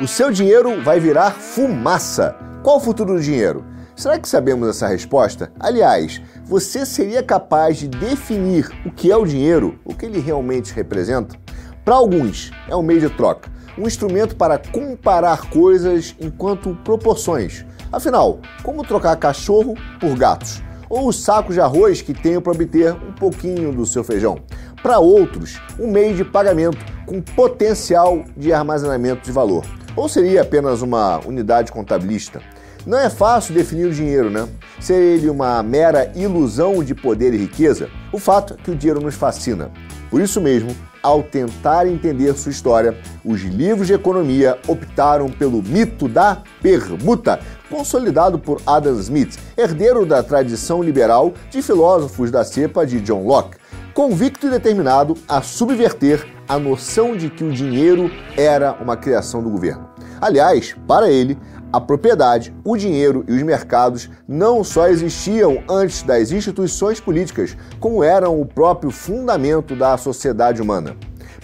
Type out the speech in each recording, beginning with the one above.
O seu dinheiro vai virar fumaça. Qual o futuro do dinheiro? Será que sabemos essa resposta? Aliás, você seria capaz de definir o que é o dinheiro, o que ele realmente representa? Para alguns, é um meio de troca, um instrumento para comparar coisas enquanto proporções. Afinal, como trocar cachorro por gatos? Ou os sacos de arroz que tenho para obter um pouquinho do seu feijão? Para outros, um meio de pagamento com potencial de armazenamento de valor. Ou seria apenas uma unidade contabilista? Não é fácil definir o dinheiro, né? Ser ele uma mera ilusão de poder e riqueza? O fato é que o dinheiro nos fascina. Por isso mesmo, ao tentar entender sua história, os livros de economia optaram pelo mito da permuta, consolidado por Adam Smith, herdeiro da tradição liberal de filósofos da cepa de John Locke, convicto e determinado a subverter a noção de que o dinheiro era uma criação do governo. Aliás, para ele, a propriedade, o dinheiro e os mercados não só existiam antes das instituições políticas, como eram o próprio fundamento da sociedade humana.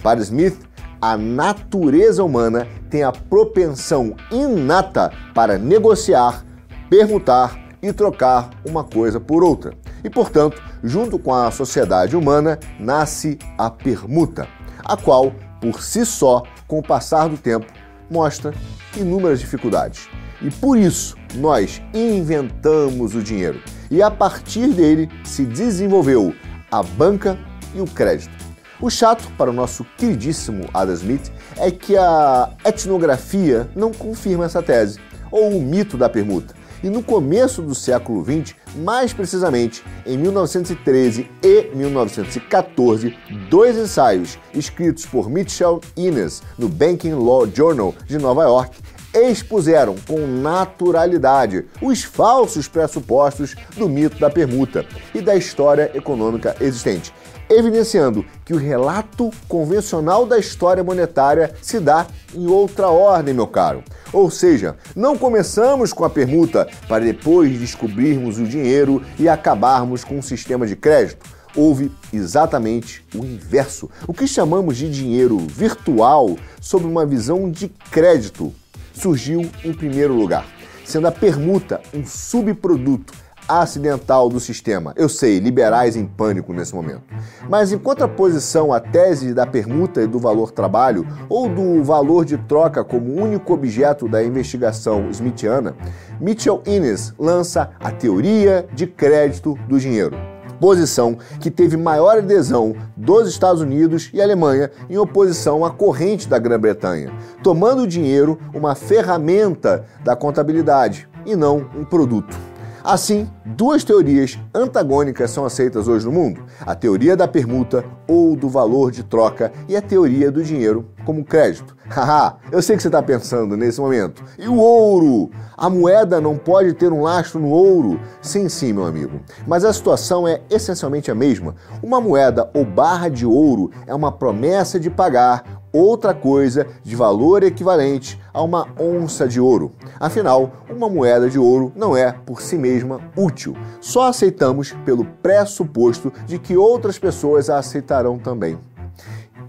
Para Smith, a natureza humana tem a propensão inata para negociar, permutar e trocar uma coisa por outra. E, portanto, junto com a sociedade humana, nasce a permuta, a qual, por si só, com o passar do tempo, mostra inúmeras dificuldades. E por isso nós inventamos o dinheiro. E a partir dele se desenvolveu a banca e o crédito. O chato para o nosso queridíssimo Adam Smith é que a etnografia não confirma essa tese, ou o mito da permuta. E no começo do século XX, mais precisamente em 1913 e 1914, dois ensaios escritos por Mitchell Innes no Banking Law Journal de Nova York expuseram com naturalidade os falsos pressupostos do mito da permuta e da história econômica existente, evidenciando que o relato convencional da história monetária se dá em outra ordem, meu caro. Ou seja, não começamos com a permuta para depois descobrirmos o dinheiro e acabarmos com o sistema de crédito houve exatamente o inverso. O que chamamos de dinheiro virtual sob uma visão de crédito surgiu em primeiro lugar, sendo a permuta um subproduto acidental do sistema. Eu sei, liberais em pânico nesse momento. Mas em contraposição à tese da permuta e do valor trabalho, ou do valor de troca como único objeto da investigação smithiana, Mitchell Innes lança a teoria de crédito do dinheiro posição que teve maior adesão dos Estados Unidos e Alemanha em oposição à corrente da Grã-Bretanha, tomando o dinheiro uma ferramenta da contabilidade e não um produto. Assim, duas teorias antagônicas são aceitas hoje no mundo: a teoria da permuta ou do valor de troca e a teoria do dinheiro como crédito. Haha, eu sei que você está pensando nesse momento. E o ouro? A moeda não pode ter um lastro no ouro? Sim, sim, meu amigo. Mas a situação é essencialmente a mesma. Uma moeda ou barra de ouro é uma promessa de pagar outra coisa de valor equivalente a uma onça de ouro. Afinal, uma moeda de ouro não é, por si mesma, útil. Só aceitamos pelo pressuposto de que outras pessoas a aceitarão também.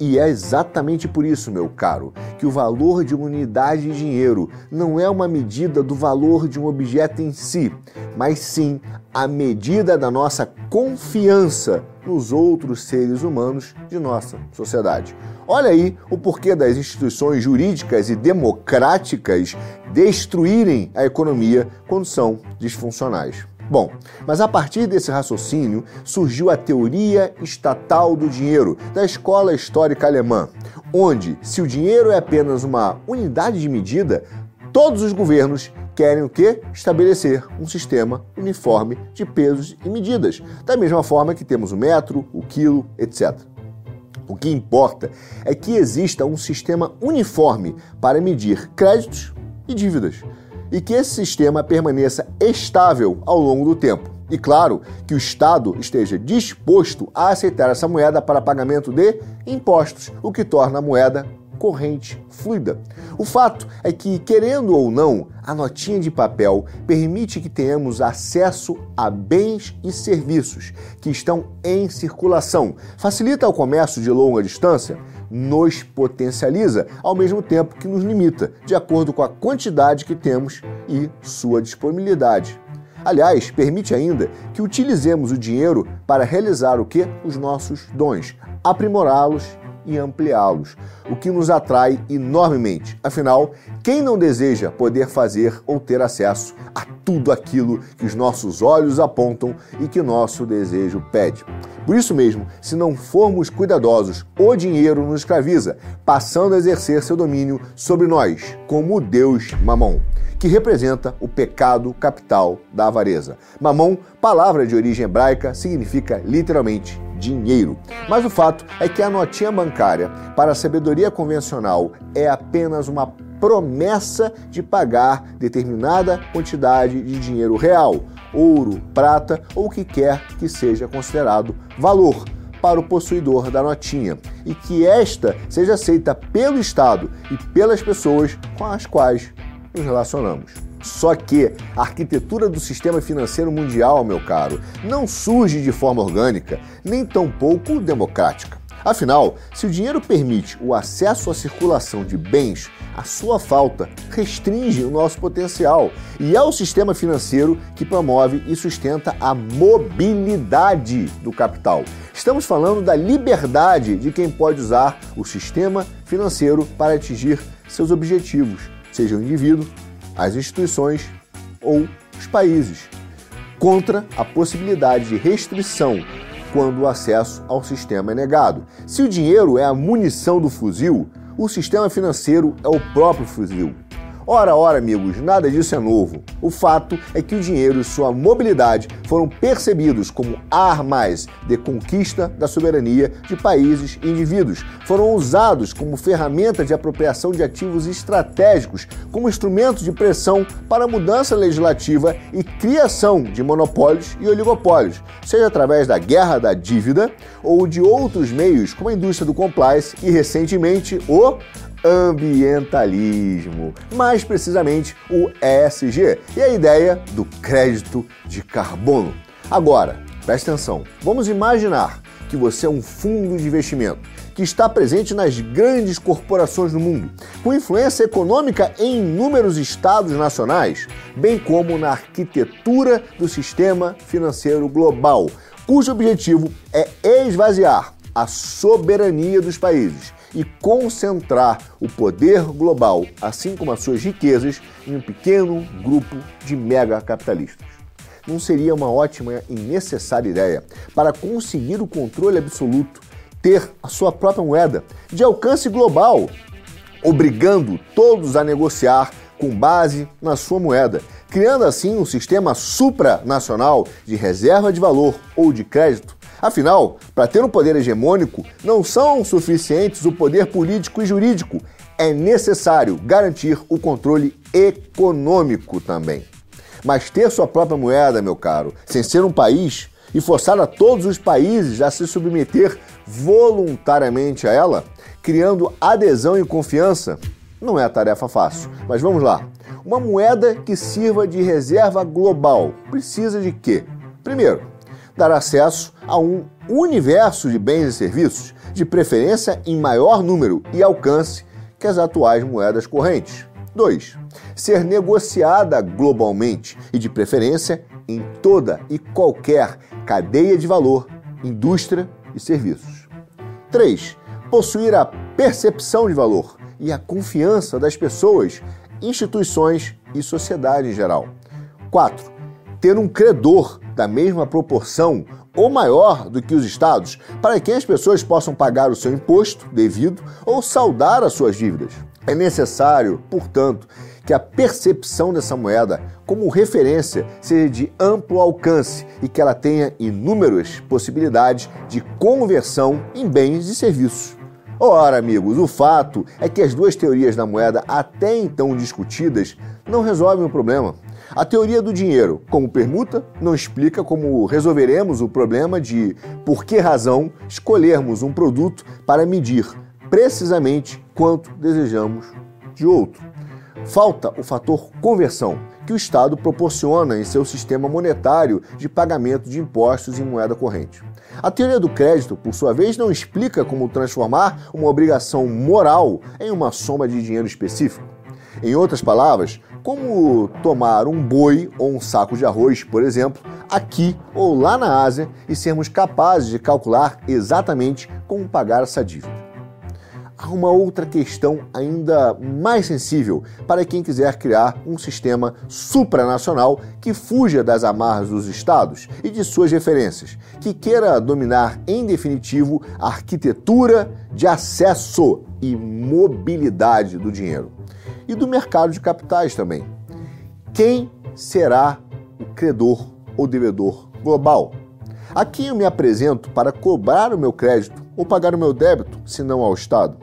E é exatamente por isso, meu caro, que o valor de uma unidade de dinheiro não é uma medida do valor de um objeto em si, mas sim a medida da nossa confiança nos outros seres humanos de nossa sociedade. Olha aí o porquê das instituições jurídicas e democráticas destruírem a economia quando são disfuncionais. Bom, mas a partir desse raciocínio surgiu a teoria estatal do dinheiro da escola histórica alemã, onde, se o dinheiro é apenas uma unidade de medida, todos os governos querem o quê? Estabelecer um sistema uniforme de pesos e medidas, da mesma forma que temos o metro, o quilo, etc. O que importa é que exista um sistema uniforme para medir créditos e dívidas e que esse sistema permaneça estável ao longo do tempo. E claro, que o Estado esteja disposto a aceitar essa moeda para pagamento de impostos, o que torna a moeda corrente fluida. O fato é que, querendo ou não, a notinha de papel permite que tenhamos acesso a bens e serviços que estão em circulação. Facilita o comércio de longa distância? nos potencializa, ao mesmo tempo que nos limita, de acordo com a quantidade que temos e sua disponibilidade. Aliás, permite ainda que utilizemos o dinheiro para realizar o que? Os nossos dons, aprimorá-los e ampliá-los, o que nos atrai enormemente. Afinal, quem não deseja poder fazer ou ter acesso a tudo aquilo que os nossos olhos apontam e que nosso desejo pede? Por isso mesmo, se não formos cuidadosos, o dinheiro nos escraviza, passando a exercer seu domínio sobre nós, como o Deus Mamon que representa o pecado capital da avareza. Mamon, palavra de origem hebraica, significa literalmente dinheiro. Mas o fato é que a notinha bancária, para a sabedoria convencional, é apenas uma promessa de pagar determinada quantidade de dinheiro real, ouro, prata ou o que quer que seja considerado valor para o possuidor da notinha e que esta seja aceita pelo Estado e pelas pessoas com as quais nos relacionamos. Só que a arquitetura do sistema financeiro mundial, meu caro, não surge de forma orgânica, nem tampouco democrática. Afinal, se o dinheiro permite o acesso à circulação de bens, a sua falta restringe o nosso potencial. E é o sistema financeiro que promove e sustenta a mobilidade do capital. Estamos falando da liberdade de quem pode usar o sistema financeiro para atingir seus objetivos seja o indivíduo, as instituições ou os países, contra a possibilidade de restrição quando o acesso ao sistema é negado. Se o dinheiro é a munição do fuzil, o sistema financeiro é o próprio fuzil. Ora, ora, amigos, nada disso é novo. O fato é que o dinheiro e sua mobilidade foram percebidos como armas de conquista da soberania de países e indivíduos. Foram usados como ferramenta de apropriação de ativos estratégicos, como instrumento de pressão para mudança legislativa e criação de monopólios e oligopólios, seja através da guerra da dívida ou de outros meios, como a indústria do compliance e recentemente o ambientalismo, mais precisamente o ESG, e a ideia do crédito de carbono. Agora, preste atenção, vamos imaginar que você é um fundo de investimento que está presente nas grandes corporações do mundo, com influência econômica em inúmeros estados nacionais, bem como na arquitetura do sistema financeiro global, cujo objetivo é esvaziar a soberania dos países e concentrar o poder global, assim como as suas riquezas, em um pequeno grupo de mega capitalistas. Não seria uma ótima e necessária ideia para conseguir o controle absoluto ter a sua própria moeda de alcance global, obrigando todos a negociar com base na sua moeda, criando assim um sistema supranacional de reserva de valor ou de crédito Afinal, para ter um poder hegemônico, não são suficientes o poder político e jurídico, é necessário garantir o controle econômico também. Mas ter sua própria moeda, meu caro, sem ser um país, e forçar a todos os países a se submeter voluntariamente a ela, criando adesão e confiança, não é tarefa fácil. Mas vamos lá. Uma moeda que sirva de reserva global precisa de quê? Primeiro, dar acesso a um universo de bens e serviços, de preferência em maior número e alcance que as atuais moedas correntes. 2. Ser negociada globalmente e, de preferência, em toda e qualquer cadeia de valor, indústria e serviços. 3. Possuir a percepção de valor e a confiança das pessoas, instituições e sociedade em geral. 4. Ter um credor da mesma proporção ou maior do que os estados, para que as pessoas possam pagar o seu imposto devido ou saldar as suas dívidas. É necessário, portanto, que a percepção dessa moeda como referência seja de amplo alcance e que ela tenha inúmeras possibilidades de conversão em bens e serviços. Ora, amigos, o fato é que as duas teorias da moeda, até então discutidas, não resolvem o problema. A teoria do dinheiro, como permuta, não explica como resolveremos o problema de por que razão escolhermos um produto para medir precisamente quanto desejamos de outro. Falta o fator conversão, que o Estado proporciona em seu sistema monetário de pagamento de impostos em moeda corrente. A teoria do crédito, por sua vez, não explica como transformar uma obrigação moral em uma soma de dinheiro específico. Em outras palavras, como tomar um boi ou um saco de arroz, por exemplo, aqui ou lá na Ásia e sermos capazes de calcular exatamente como pagar essa dívida. Há uma outra questão ainda mais sensível para quem quiser criar um sistema supranacional que fuja das amarras dos estados e de suas referências, que queira dominar em definitivo a arquitetura de acesso e mobilidade do dinheiro e do mercado de capitais também. Quem será o credor ou devedor global? A quem eu me apresento para cobrar o meu crédito ou pagar o meu débito, se não ao Estado?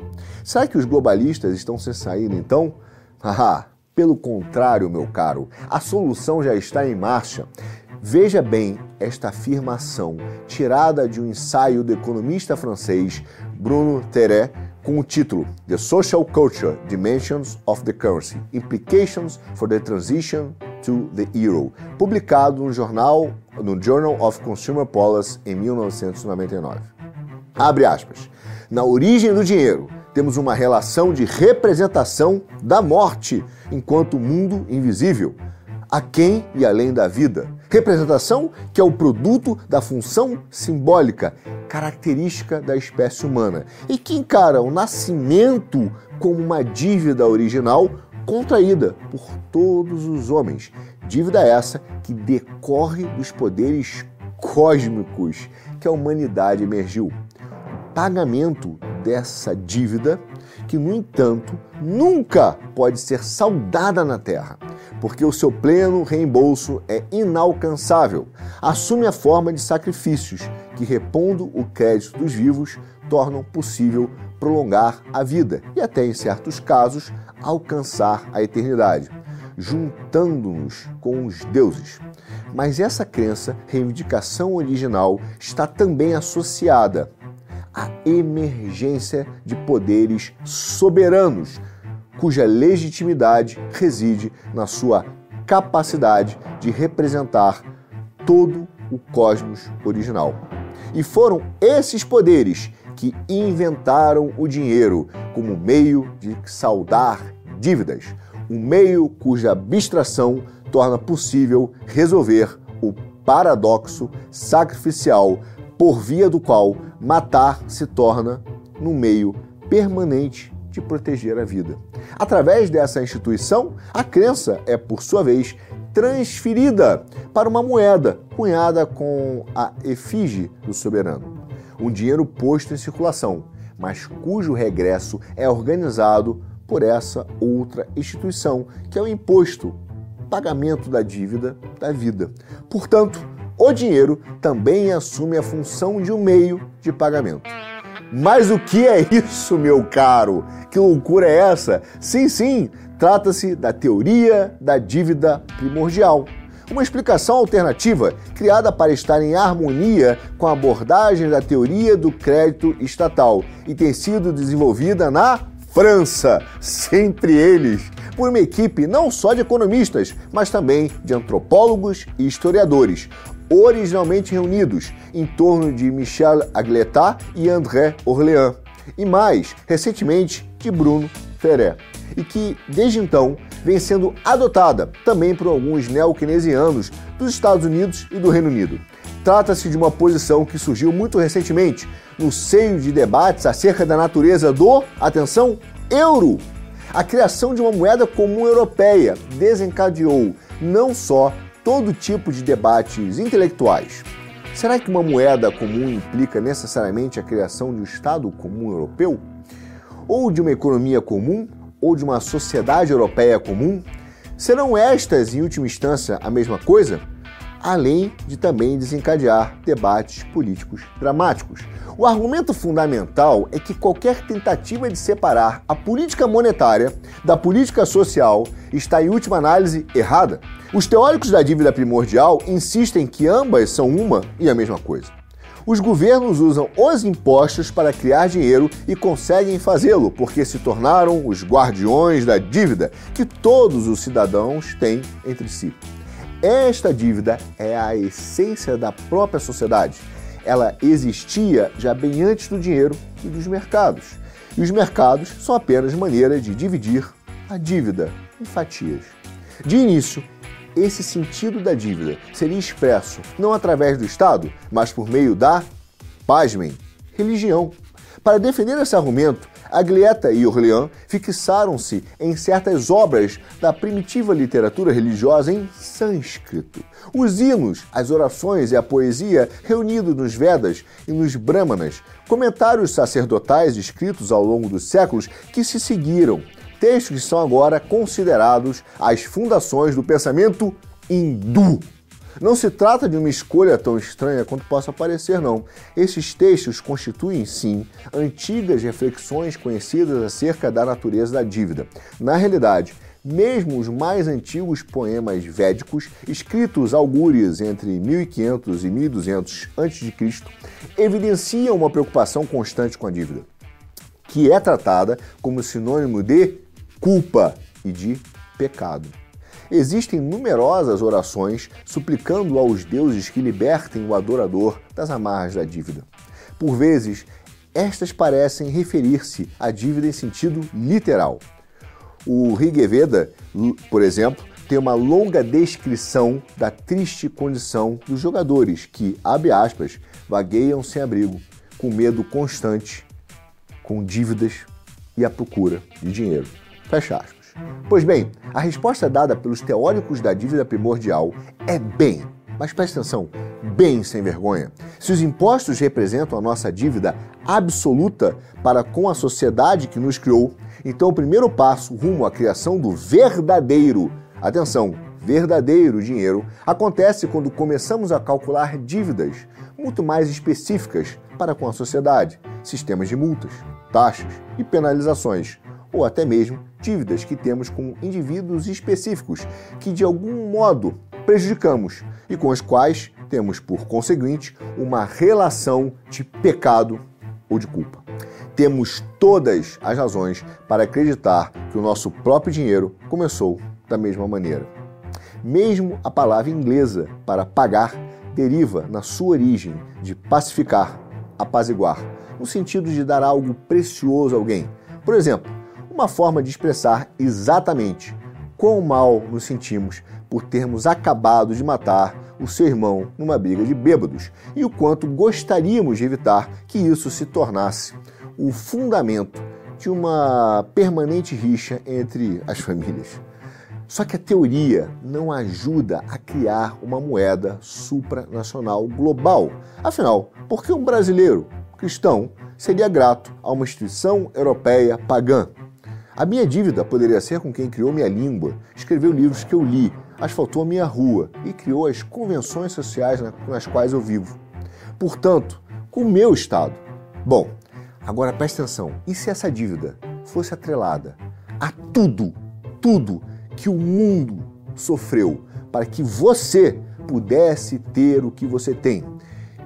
Será que os globalistas estão se saindo então? Ah, pelo contrário, meu caro, a solução já está em marcha. Veja bem esta afirmação tirada de um ensaio do economista francês Bruno Terret com o título The Social Culture Dimensions of the Currency Implications for the Transition to the Euro, publicado no jornal no Journal of Consumer Policy em 1999. Abre aspas. Na origem do dinheiro, temos uma relação de representação da morte enquanto mundo invisível, aquém e além da vida. Representação que é o produto da função simbólica, característica da espécie humana, e que encara o nascimento como uma dívida original contraída por todos os homens. Dívida essa que decorre dos poderes cósmicos que a humanidade emergiu. Pagamento dessa dívida, que, no entanto, nunca pode ser saudada na Terra, porque o seu pleno reembolso é inalcançável. Assume a forma de sacrifícios que, repondo o crédito dos vivos, tornam possível prolongar a vida e, até em certos casos, alcançar a eternidade, juntando-nos com os deuses. Mas essa crença, reivindicação original, está também associada a emergência de poderes soberanos, cuja legitimidade reside na sua capacidade de representar todo o cosmos original. E foram esses poderes que inventaram o dinheiro como meio de saldar dívidas, um meio cuja abstração torna possível resolver o paradoxo sacrificial por via do qual matar se torna no meio permanente de proteger a vida. Através dessa instituição, a crença é, por sua vez, transferida para uma moeda cunhada com a efígie do soberano. Um dinheiro posto em circulação, mas cujo regresso é organizado por essa outra instituição, que é o imposto, pagamento da dívida da vida. Portanto, o dinheiro também assume a função de um meio de pagamento. Mas o que é isso, meu caro? Que loucura é essa? Sim, sim, trata-se da teoria da dívida primordial. Uma explicação alternativa criada para estar em harmonia com a abordagem da teoria do crédito estatal e tem sido desenvolvida na França, sempre eles, por uma equipe não só de economistas, mas também de antropólogos e historiadores, originalmente reunidos em torno de Michel Agletat e André Orléans, e mais recentemente de Bruno Ferré, e que desde então vem sendo adotada também por alguns neo-keynesianos dos Estados Unidos e do Reino Unido. Trata-se de uma posição que surgiu muito recentemente no seio de debates acerca da natureza do, atenção, euro. A criação de uma moeda comum europeia desencadeou não só todo tipo de debates intelectuais. Será que uma moeda comum implica necessariamente a criação de um Estado comum europeu? Ou de uma economia comum? Ou de uma sociedade europeia comum? Serão estas, em última instância, a mesma coisa? Além de também desencadear debates políticos dramáticos. O argumento fundamental é que qualquer tentativa de separar a política monetária da política social está, em última análise, errada. Os teóricos da dívida primordial insistem que ambas são uma e a mesma coisa. Os governos usam os impostos para criar dinheiro e conseguem fazê-lo porque se tornaram os guardiões da dívida que todos os cidadãos têm entre si. Esta dívida é a essência da própria sociedade. ela existia já bem antes do dinheiro e dos mercados. E os mercados são apenas maneira de dividir a dívida em fatias. De início, esse sentido da dívida seria expresso não através do Estado, mas por meio da, pasmem, religião. Para defender esse argumento, Aglietta e Orleans fixaram-se em certas obras da primitiva literatura religiosa em sânscrito. Os hinos, as orações e a poesia reunidos nos Vedas e nos Brahmanas, comentários sacerdotais escritos ao longo dos séculos que se seguiram, textos que são agora considerados as fundações do pensamento hindu. Não se trata de uma escolha tão estranha quanto possa parecer, não. Esses textos constituem, sim, antigas reflexões conhecidas acerca da natureza da dívida. Na realidade, mesmo os mais antigos poemas védicos, escritos algures entre 1500 e 1200 a.C., evidenciam uma preocupação constante com a dívida, que é tratada como sinônimo de culpa e de pecado. Existem numerosas orações suplicando aos deuses que libertem o adorador das amarras da dívida. Por vezes, estas parecem referir-se à dívida em sentido literal. O Rigveda, por exemplo, tem uma longa descrição da triste condição dos jogadores que, abre aspas, vagueiam sem abrigo, com medo constante, com dívidas e a procura de dinheiro. Fecha aspas. Pois bem, a resposta dada pelos teóricos da dívida primordial é bem, mas preste atenção, bem sem vergonha. Se os impostos representam a nossa dívida absoluta para com a sociedade que nos criou, então o primeiro passo rumo à criação do verdadeiro, atenção, verdadeiro dinheiro acontece quando começamos a calcular dívidas muito mais específicas para com a sociedade, sistemas de multas, taxas e penalizações ou até mesmo dívidas que temos com indivíduos específicos que de algum modo prejudicamos e com os quais temos, por conseguinte, uma relação de pecado ou de culpa. Temos todas as razões para acreditar que o nosso próprio dinheiro começou da mesma maneira. Mesmo a palavra inglesa para pagar deriva na sua origem de pacificar, apaziguar, no sentido de dar algo precioso a alguém. Por exemplo, uma forma de expressar exatamente quão mal nos sentimos por termos acabado de matar o seu irmão numa briga de bêbados e o quanto gostaríamos de evitar que isso se tornasse o fundamento de uma permanente rixa entre as famílias. Só que a teoria não ajuda a criar uma moeda supranacional global. Afinal, por que um brasileiro cristão seria grato a uma instituição europeia pagã? A minha dívida poderia ser com quem criou minha língua, escreveu livros que eu li, asfaltou a minha rua e criou as convenções sociais nas quais eu vivo. Portanto, com o meu Estado. Bom, agora preste atenção: e se essa dívida fosse atrelada a tudo, tudo que o mundo sofreu para que você pudesse ter o que você tem?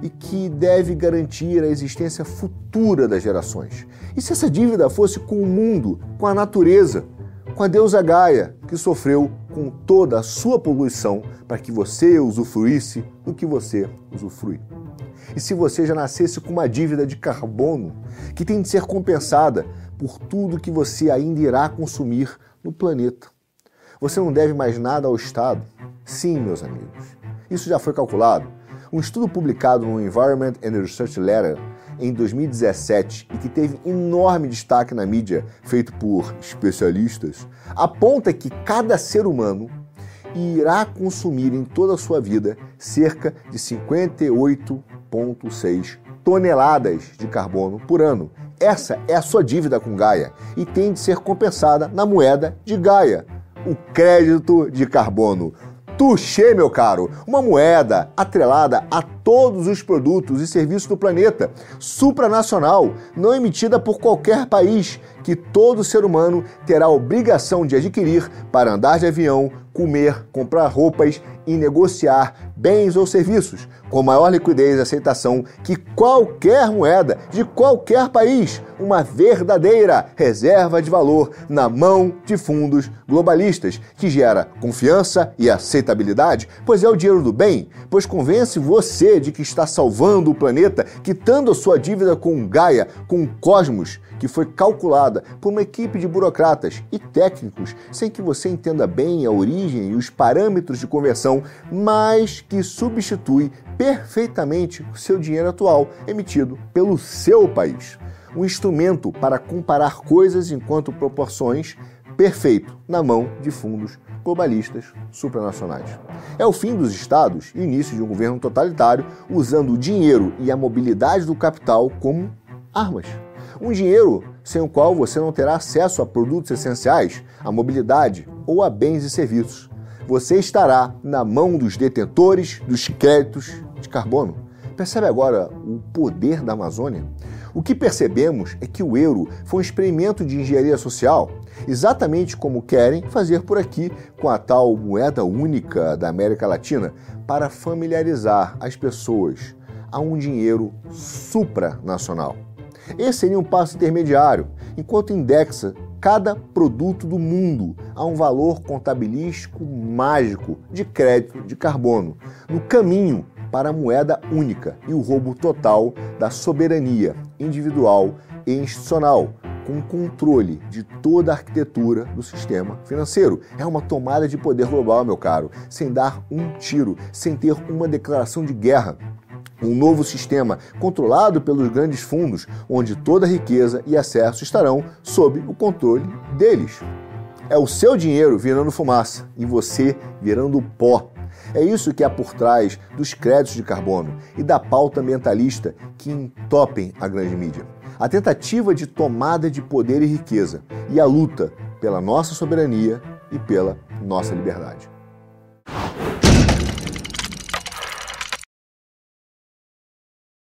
e que deve garantir a existência futura das gerações. E se essa dívida fosse com o mundo, com a natureza, com a deusa Gaia, que sofreu com toda a sua poluição para que você usufruísse do que você usufrui? E se você já nascesse com uma dívida de carbono que tem de ser compensada por tudo que você ainda irá consumir no planeta? Você não deve mais nada ao Estado? Sim, meus amigos. Isso já foi calculado. Um estudo publicado no Environment and Research Letter em 2017 e que teve enorme destaque na mídia, feito por especialistas, aponta que cada ser humano irá consumir em toda a sua vida cerca de 58,6 toneladas de carbono por ano. Essa é a sua dívida com Gaia e tem de ser compensada na moeda de Gaia, o crédito de carbono. Touché, meu caro, uma moeda atrelada a todos os produtos e serviços do planeta, supranacional, não emitida por qualquer país, que todo ser humano terá a obrigação de adquirir para andar de avião, comer, comprar roupas e negociar bens ou serviços com maior liquidez e aceitação que qualquer moeda de qualquer país, uma verdadeira reserva de valor na mão de fundos globalistas, que gera confiança e aceitabilidade, pois é o dinheiro do bem, pois convence você de que está salvando o planeta, quitando a sua dívida com Gaia, com o Cosmos, que foi calculada por uma equipe de burocratas e técnicos, sem que você entenda bem a origem e os parâmetros de conversão, mas que substitui perfeitamente o seu dinheiro atual emitido pelo seu país. Um instrumento para comparar coisas enquanto proporções perfeito na mão de fundos globalistas supranacionais. É o fim dos estados e início de um governo totalitário usando o dinheiro e a mobilidade do capital como armas. Um dinheiro sem o qual você não terá acesso a produtos essenciais, a mobilidade ou a bens e serviços. Você estará na mão dos detentores dos créditos de carbono. Percebe agora o poder da Amazônia? O que percebemos é que o euro foi um experimento de engenharia social, exatamente como querem fazer por aqui com a tal moeda única da América Latina, para familiarizar as pessoas a um dinheiro supranacional. Esse seria um passo intermediário, enquanto indexa cada produto do mundo a um valor contabilístico mágico de crédito de carbono, no caminho para a moeda única e o roubo total da soberania individual e institucional, com controle de toda a arquitetura do sistema financeiro. É uma tomada de poder global, meu caro, sem dar um tiro, sem ter uma declaração de guerra. Um novo sistema controlado pelos grandes fundos, onde toda riqueza e acesso estarão sob o controle deles. É o seu dinheiro virando fumaça e você virando pó. É isso que há por trás dos créditos de carbono e da pauta ambientalista que entopem a grande mídia. A tentativa de tomada de poder e riqueza e a luta pela nossa soberania e pela nossa liberdade.